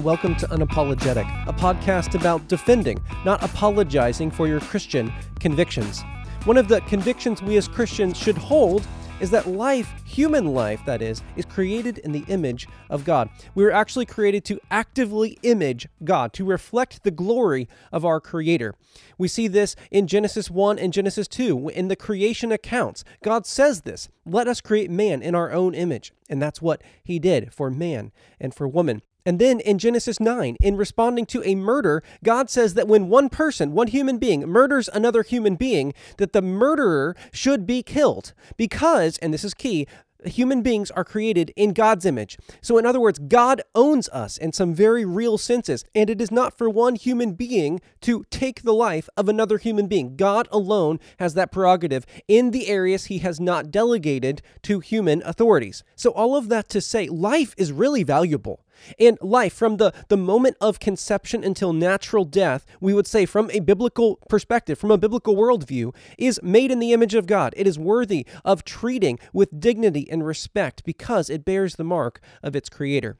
and welcome to Unapologetic, a podcast about defending, not apologizing for your Christian convictions. One of the convictions we as Christians should hold is that life, human life that is, is created in the image of God. We were actually created to actively image God, to reflect the glory of our Creator. We see this in Genesis 1 and Genesis 2 in the creation accounts. God says this let us create man in our own image. And that's what he did for man and for woman. And then in Genesis 9, in responding to a murder, God says that when one person, one human being, murders another human being, that the murderer should be killed. Because, and this is key, human beings are created in God's image. So, in other words, God owns us in some very real senses, and it is not for one human being to take the life of another human being. God alone has that prerogative in the areas he has not delegated to human authorities. So, all of that to say, life is really valuable. And life, from the, the moment of conception until natural death, we would say, from a biblical perspective, from a biblical worldview, is made in the image of God. It is worthy of treating with dignity and respect because it bears the mark of its creator.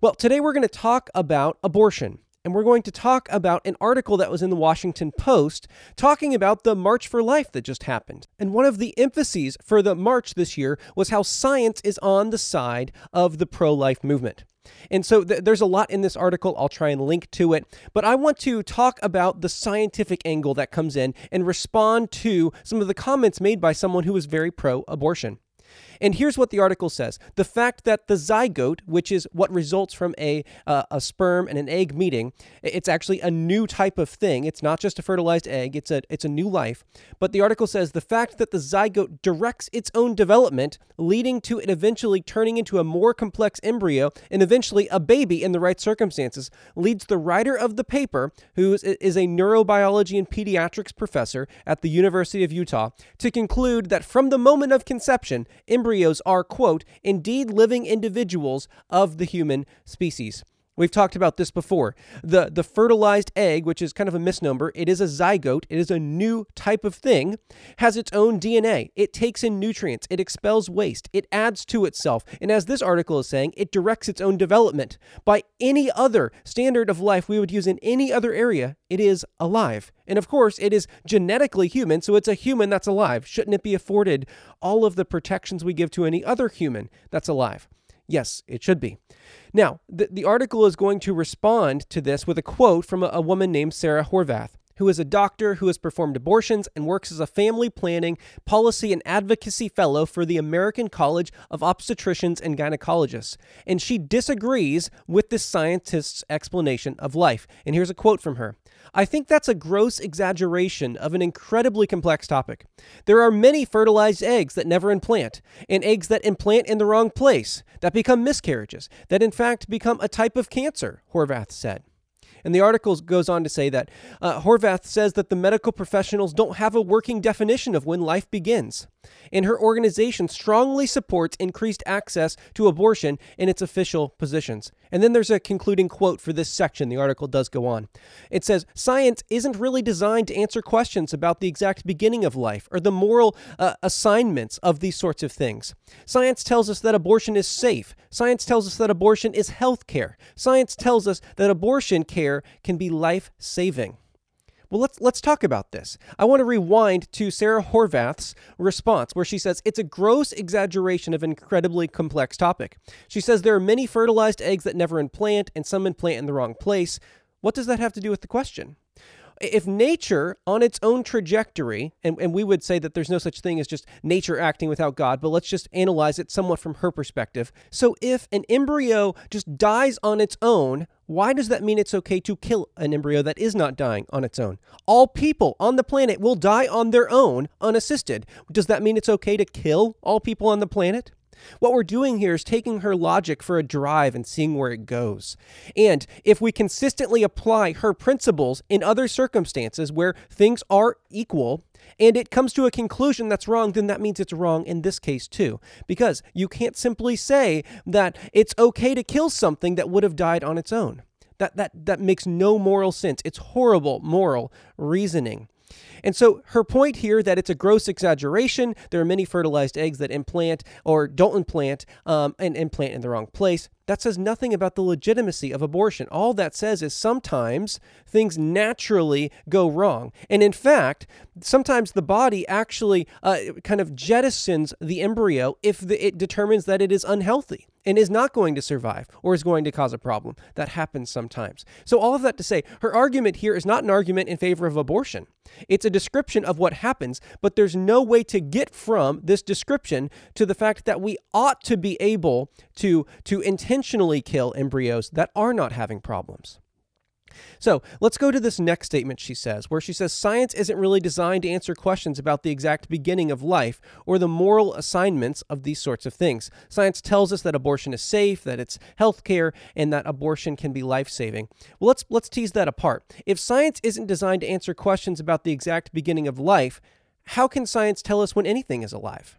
Well, today we're going to talk about abortion. And we're going to talk about an article that was in the Washington Post talking about the March for Life that just happened. And one of the emphases for the march this year was how science is on the side of the pro life movement. And so th- there's a lot in this article. I'll try and link to it. But I want to talk about the scientific angle that comes in and respond to some of the comments made by someone who is very pro abortion. And here's what the article says The fact that the zygote, which is what results from a, uh, a sperm and an egg meeting, it's actually a new type of thing. It's not just a fertilized egg, it's a, it's a new life. But the article says the fact that the zygote directs its own development, leading to it eventually turning into a more complex embryo and eventually a baby in the right circumstances, leads the writer of the paper, who is, is a neurobiology and pediatrics professor at the University of Utah, to conclude that from the moment of conception, embryos are, quote, indeed living individuals of the human species. We've talked about this before. The the fertilized egg, which is kind of a misnomer, it is a zygote, it is a new type of thing, has its own DNA. It takes in nutrients, it expels waste, it adds to itself, and as this article is saying, it directs its own development. By any other standard of life we would use in any other area, it is alive. And of course, it is genetically human, so it's a human that's alive. Shouldn't it be afforded all of the protections we give to any other human that's alive? Yes, it should be. Now, the, the article is going to respond to this with a quote from a, a woman named Sarah Horvath who is a doctor who has performed abortions and works as a family planning, policy, and advocacy fellow for the American College of Obstetricians and Gynecologists. And she disagrees with this scientist's explanation of life. And here's a quote from her I think that's a gross exaggeration of an incredibly complex topic. There are many fertilized eggs that never implant, and eggs that implant in the wrong place, that become miscarriages, that in fact become a type of cancer, Horvath said. And the article goes on to say that uh, Horvath says that the medical professionals don't have a working definition of when life begins. And her organization strongly supports increased access to abortion in its official positions. And then there's a concluding quote for this section. The article does go on. It says Science isn't really designed to answer questions about the exact beginning of life or the moral uh, assignments of these sorts of things. Science tells us that abortion is safe. Science tells us that abortion is health care. Science tells us that abortion care can be life saving. Well, let's let's talk about this. I want to rewind to Sarah Horvath's response where she says it's a gross exaggeration of an incredibly complex topic. She says there are many fertilized eggs that never implant and some implant in the wrong place. What does that have to do with the question? if nature on its own trajectory, and, and we would say that there's no such thing as just nature acting without God, but let's just analyze it somewhat from her perspective. So if an embryo just dies on its own, why does that mean it's okay to kill an embryo that is not dying on its own? All people on the planet will die on their own, unassisted. Does that mean it's okay to kill all people on the planet? What we're doing here is taking her logic for a drive and seeing where it goes. And if we consistently apply her principles in other circumstances where things are equal, and it comes to a conclusion that's wrong, then that means it's wrong in this case too. Because you can't simply say that it's okay to kill something that would have died on its own. That, that, that makes no moral sense. It's horrible moral reasoning. And so her point here that it's a gross exaggeration. There are many fertilized eggs that implant or don't implant um, and implant in the wrong place. That says nothing about the legitimacy of abortion. All that says is sometimes things naturally go wrong. And in fact, sometimes the body actually uh, kind of jettisons the embryo if the, it determines that it is unhealthy and is not going to survive or is going to cause a problem. That happens sometimes. So, all of that to say, her argument here is not an argument in favor of abortion. It's a description of what happens, but there's no way to get from this description to the fact that we ought to be able to, to intentionally kill embryos that are not having problems. So let's go to this next statement she says, where she says science isn't really designed to answer questions about the exact beginning of life or the moral assignments of these sorts of things. Science tells us that abortion is safe, that it's healthcare, and that abortion can be life saving. Well, let's let's tease that apart. If science isn't designed to answer questions about the exact beginning of life, how can science tell us when anything is alive?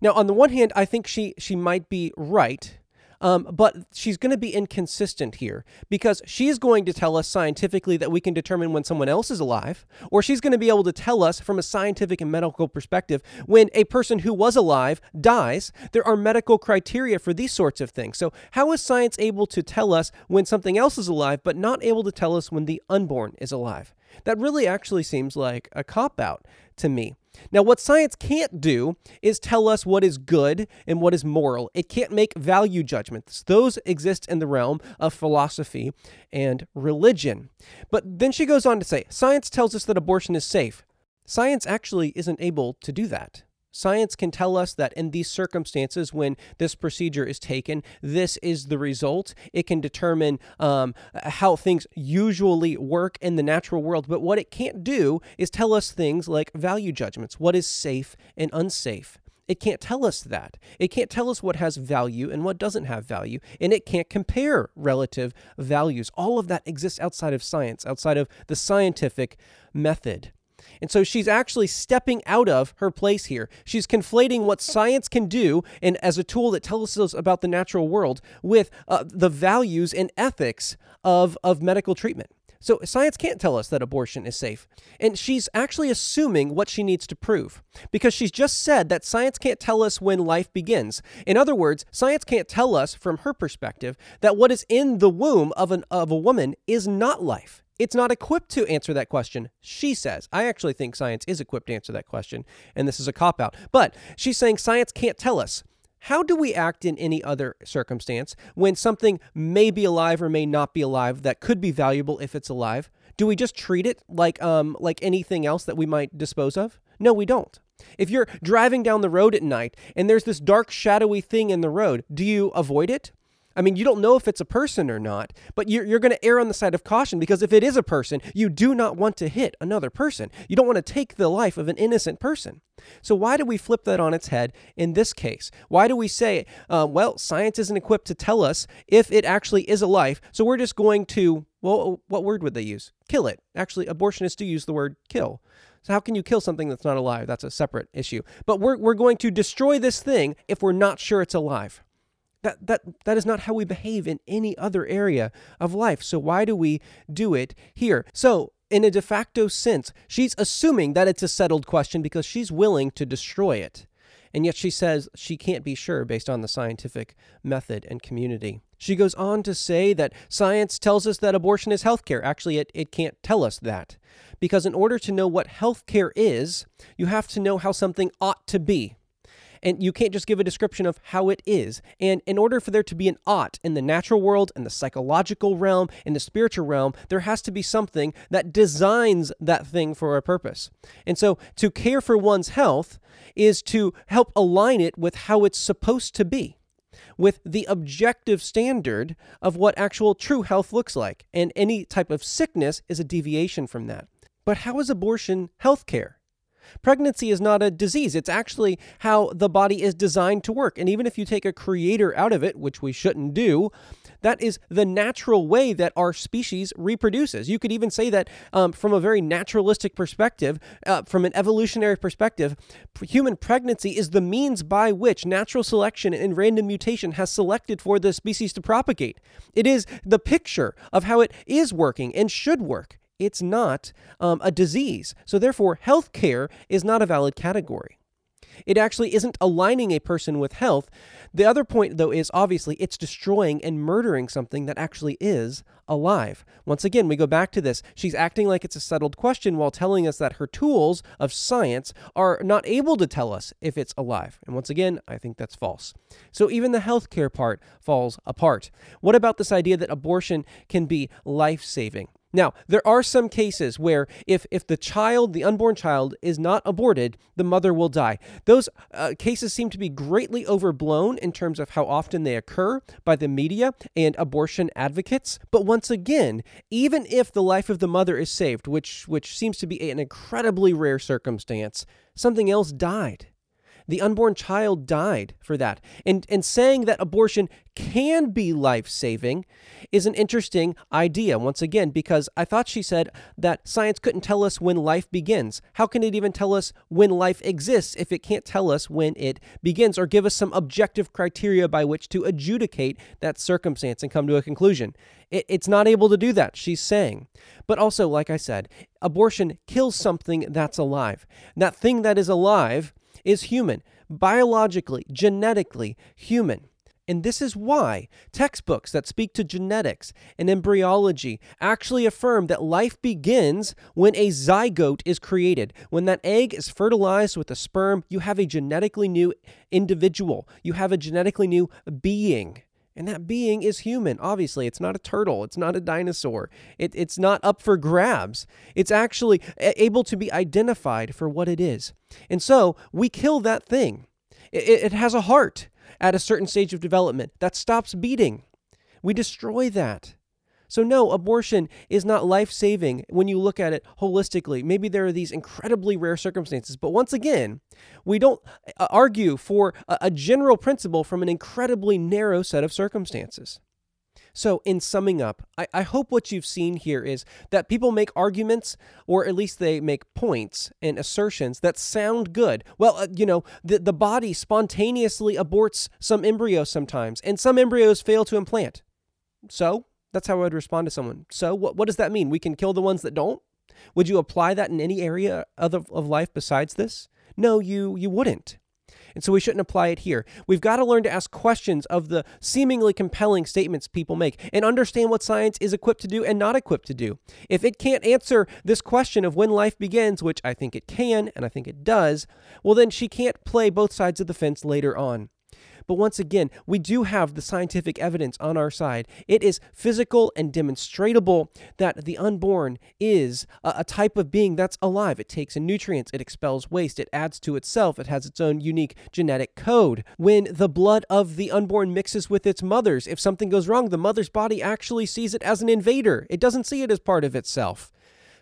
Now, on the one hand, I think she she might be right um, but she's going to be inconsistent here because she's going to tell us scientifically that we can determine when someone else is alive, or she's going to be able to tell us from a scientific and medical perspective when a person who was alive dies. There are medical criteria for these sorts of things. So, how is science able to tell us when something else is alive, but not able to tell us when the unborn is alive? That really actually seems like a cop out to me. Now, what science can't do is tell us what is good and what is moral. It can't make value judgments. Those exist in the realm of philosophy and religion. But then she goes on to say science tells us that abortion is safe. Science actually isn't able to do that. Science can tell us that in these circumstances, when this procedure is taken, this is the result. It can determine um, how things usually work in the natural world. But what it can't do is tell us things like value judgments what is safe and unsafe. It can't tell us that. It can't tell us what has value and what doesn't have value. And it can't compare relative values. All of that exists outside of science, outside of the scientific method. And so she's actually stepping out of her place here. She's conflating what science can do and as a tool that tells us about the natural world with uh, the values and ethics of, of medical treatment. So science can't tell us that abortion is safe. And she's actually assuming what she needs to prove because she's just said that science can't tell us when life begins. In other words, science can't tell us from her perspective that what is in the womb of an of a woman is not life. It's not equipped to answer that question, she says. I actually think science is equipped to answer that question, and this is a cop out. But she's saying science can't tell us. How do we act in any other circumstance when something may be alive or may not be alive that could be valuable if it's alive? Do we just treat it like um like anything else that we might dispose of? No, we don't. If you're driving down the road at night and there's this dark shadowy thing in the road, do you avoid it? I mean, you don't know if it's a person or not, but you're, you're going to err on the side of caution because if it is a person, you do not want to hit another person. You don't want to take the life of an innocent person. So, why do we flip that on its head in this case? Why do we say, uh, well, science isn't equipped to tell us if it actually is a life, so we're just going to, well, what word would they use? Kill it. Actually, abortionists do use the word kill. So, how can you kill something that's not alive? That's a separate issue. But we're, we're going to destroy this thing if we're not sure it's alive. That, that, that is not how we behave in any other area of life. So, why do we do it here? So, in a de facto sense, she's assuming that it's a settled question because she's willing to destroy it. And yet she says she can't be sure based on the scientific method and community. She goes on to say that science tells us that abortion is healthcare. Actually, it, it can't tell us that. Because in order to know what healthcare is, you have to know how something ought to be. And you can't just give a description of how it is. And in order for there to be an ought in the natural world, in the psychological realm, in the spiritual realm, there has to be something that designs that thing for a purpose. And so to care for one's health is to help align it with how it's supposed to be with the objective standard of what actual true health looks like. And any type of sickness is a deviation from that. But how is abortion health care? Pregnancy is not a disease. It's actually how the body is designed to work. And even if you take a creator out of it, which we shouldn't do, that is the natural way that our species reproduces. You could even say that um, from a very naturalistic perspective, uh, from an evolutionary perspective, human pregnancy is the means by which natural selection and random mutation has selected for the species to propagate. It is the picture of how it is working and should work. It's not um, a disease. So, therefore, health care is not a valid category. It actually isn't aligning a person with health. The other point, though, is obviously it's destroying and murdering something that actually is alive. Once again, we go back to this. She's acting like it's a settled question while telling us that her tools of science are not able to tell us if it's alive. And once again, I think that's false. So even the healthcare part falls apart. What about this idea that abortion can be life saving? Now, there are some cases where if, if the child, the unborn child, is not aborted, the mother will die. Those uh, cases seem to be greatly overblown in terms of how often they occur by the media and abortion advocates. But once again, even if the life of the mother is saved, which, which seems to be an incredibly rare circumstance, something else died. The unborn child died for that. And, and saying that abortion can be life saving is an interesting idea, once again, because I thought she said that science couldn't tell us when life begins. How can it even tell us when life exists if it can't tell us when it begins or give us some objective criteria by which to adjudicate that circumstance and come to a conclusion? It, it's not able to do that, she's saying. But also, like I said, abortion kills something that's alive. That thing that is alive is human, biologically, genetically human. And this is why textbooks that speak to genetics and embryology actually affirm that life begins when a zygote is created. When that egg is fertilized with a sperm, you have a genetically new individual, you have a genetically new being. And that being is human. Obviously, it's not a turtle. It's not a dinosaur. It, it's not up for grabs. It's actually able to be identified for what it is. And so we kill that thing. It, it has a heart at a certain stage of development that stops beating. We destroy that. So, no, abortion is not life saving when you look at it holistically. Maybe there are these incredibly rare circumstances, but once again, we don't uh, argue for a general principle from an incredibly narrow set of circumstances. So, in summing up, I, I, hope what you've seen here is that people make arguments, or at least they make points and assertions that sound good. Well, uh, you know, the, the body spontaneously aborts some embryos sometimes, and some embryos fail to implant. So, that's how I would respond to someone. So, what, what does that mean? We can kill the ones that don't? Would you apply that in any area of, of life besides this? No, you, you wouldn't. And so we shouldn't apply it here. We've got to learn to ask questions of the seemingly compelling statements people make and understand what science is equipped to do and not equipped to do. If it can't answer this question of when life begins, which I think it can and I think it does, well, then she can't play both sides of the fence later on. But once again, we do have the scientific evidence on our side. It is physical and demonstrable that the unborn is a, a type of being that's alive. It takes in nutrients, it expels waste, it adds to itself, it has its own unique genetic code. When the blood of the unborn mixes with its mother's, if something goes wrong, the mother's body actually sees it as an invader. It doesn't see it as part of itself.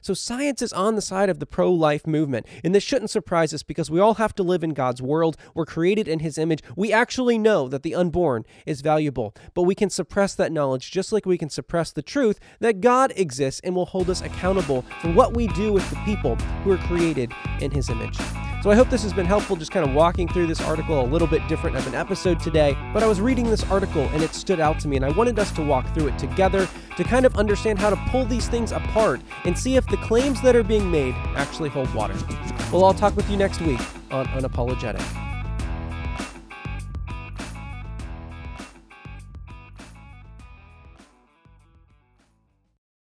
So science is on the side of the pro life movement. And this shouldn't surprise us because we all have to live in God's world. We're created in His image. We actually know that the unborn is valuable, but we can suppress that knowledge just like we can suppress the truth that God exists and will hold us accountable for what we do with the people who are created in His image. So I hope this has been helpful, just kind of walking through this article a little bit different of an episode today. But I was reading this article and it stood out to me, and I wanted us to walk through it together to kind of understand how to pull these things apart and see if the claims that are being made actually hold water. Well, I'll talk with you next week on Unapologetic.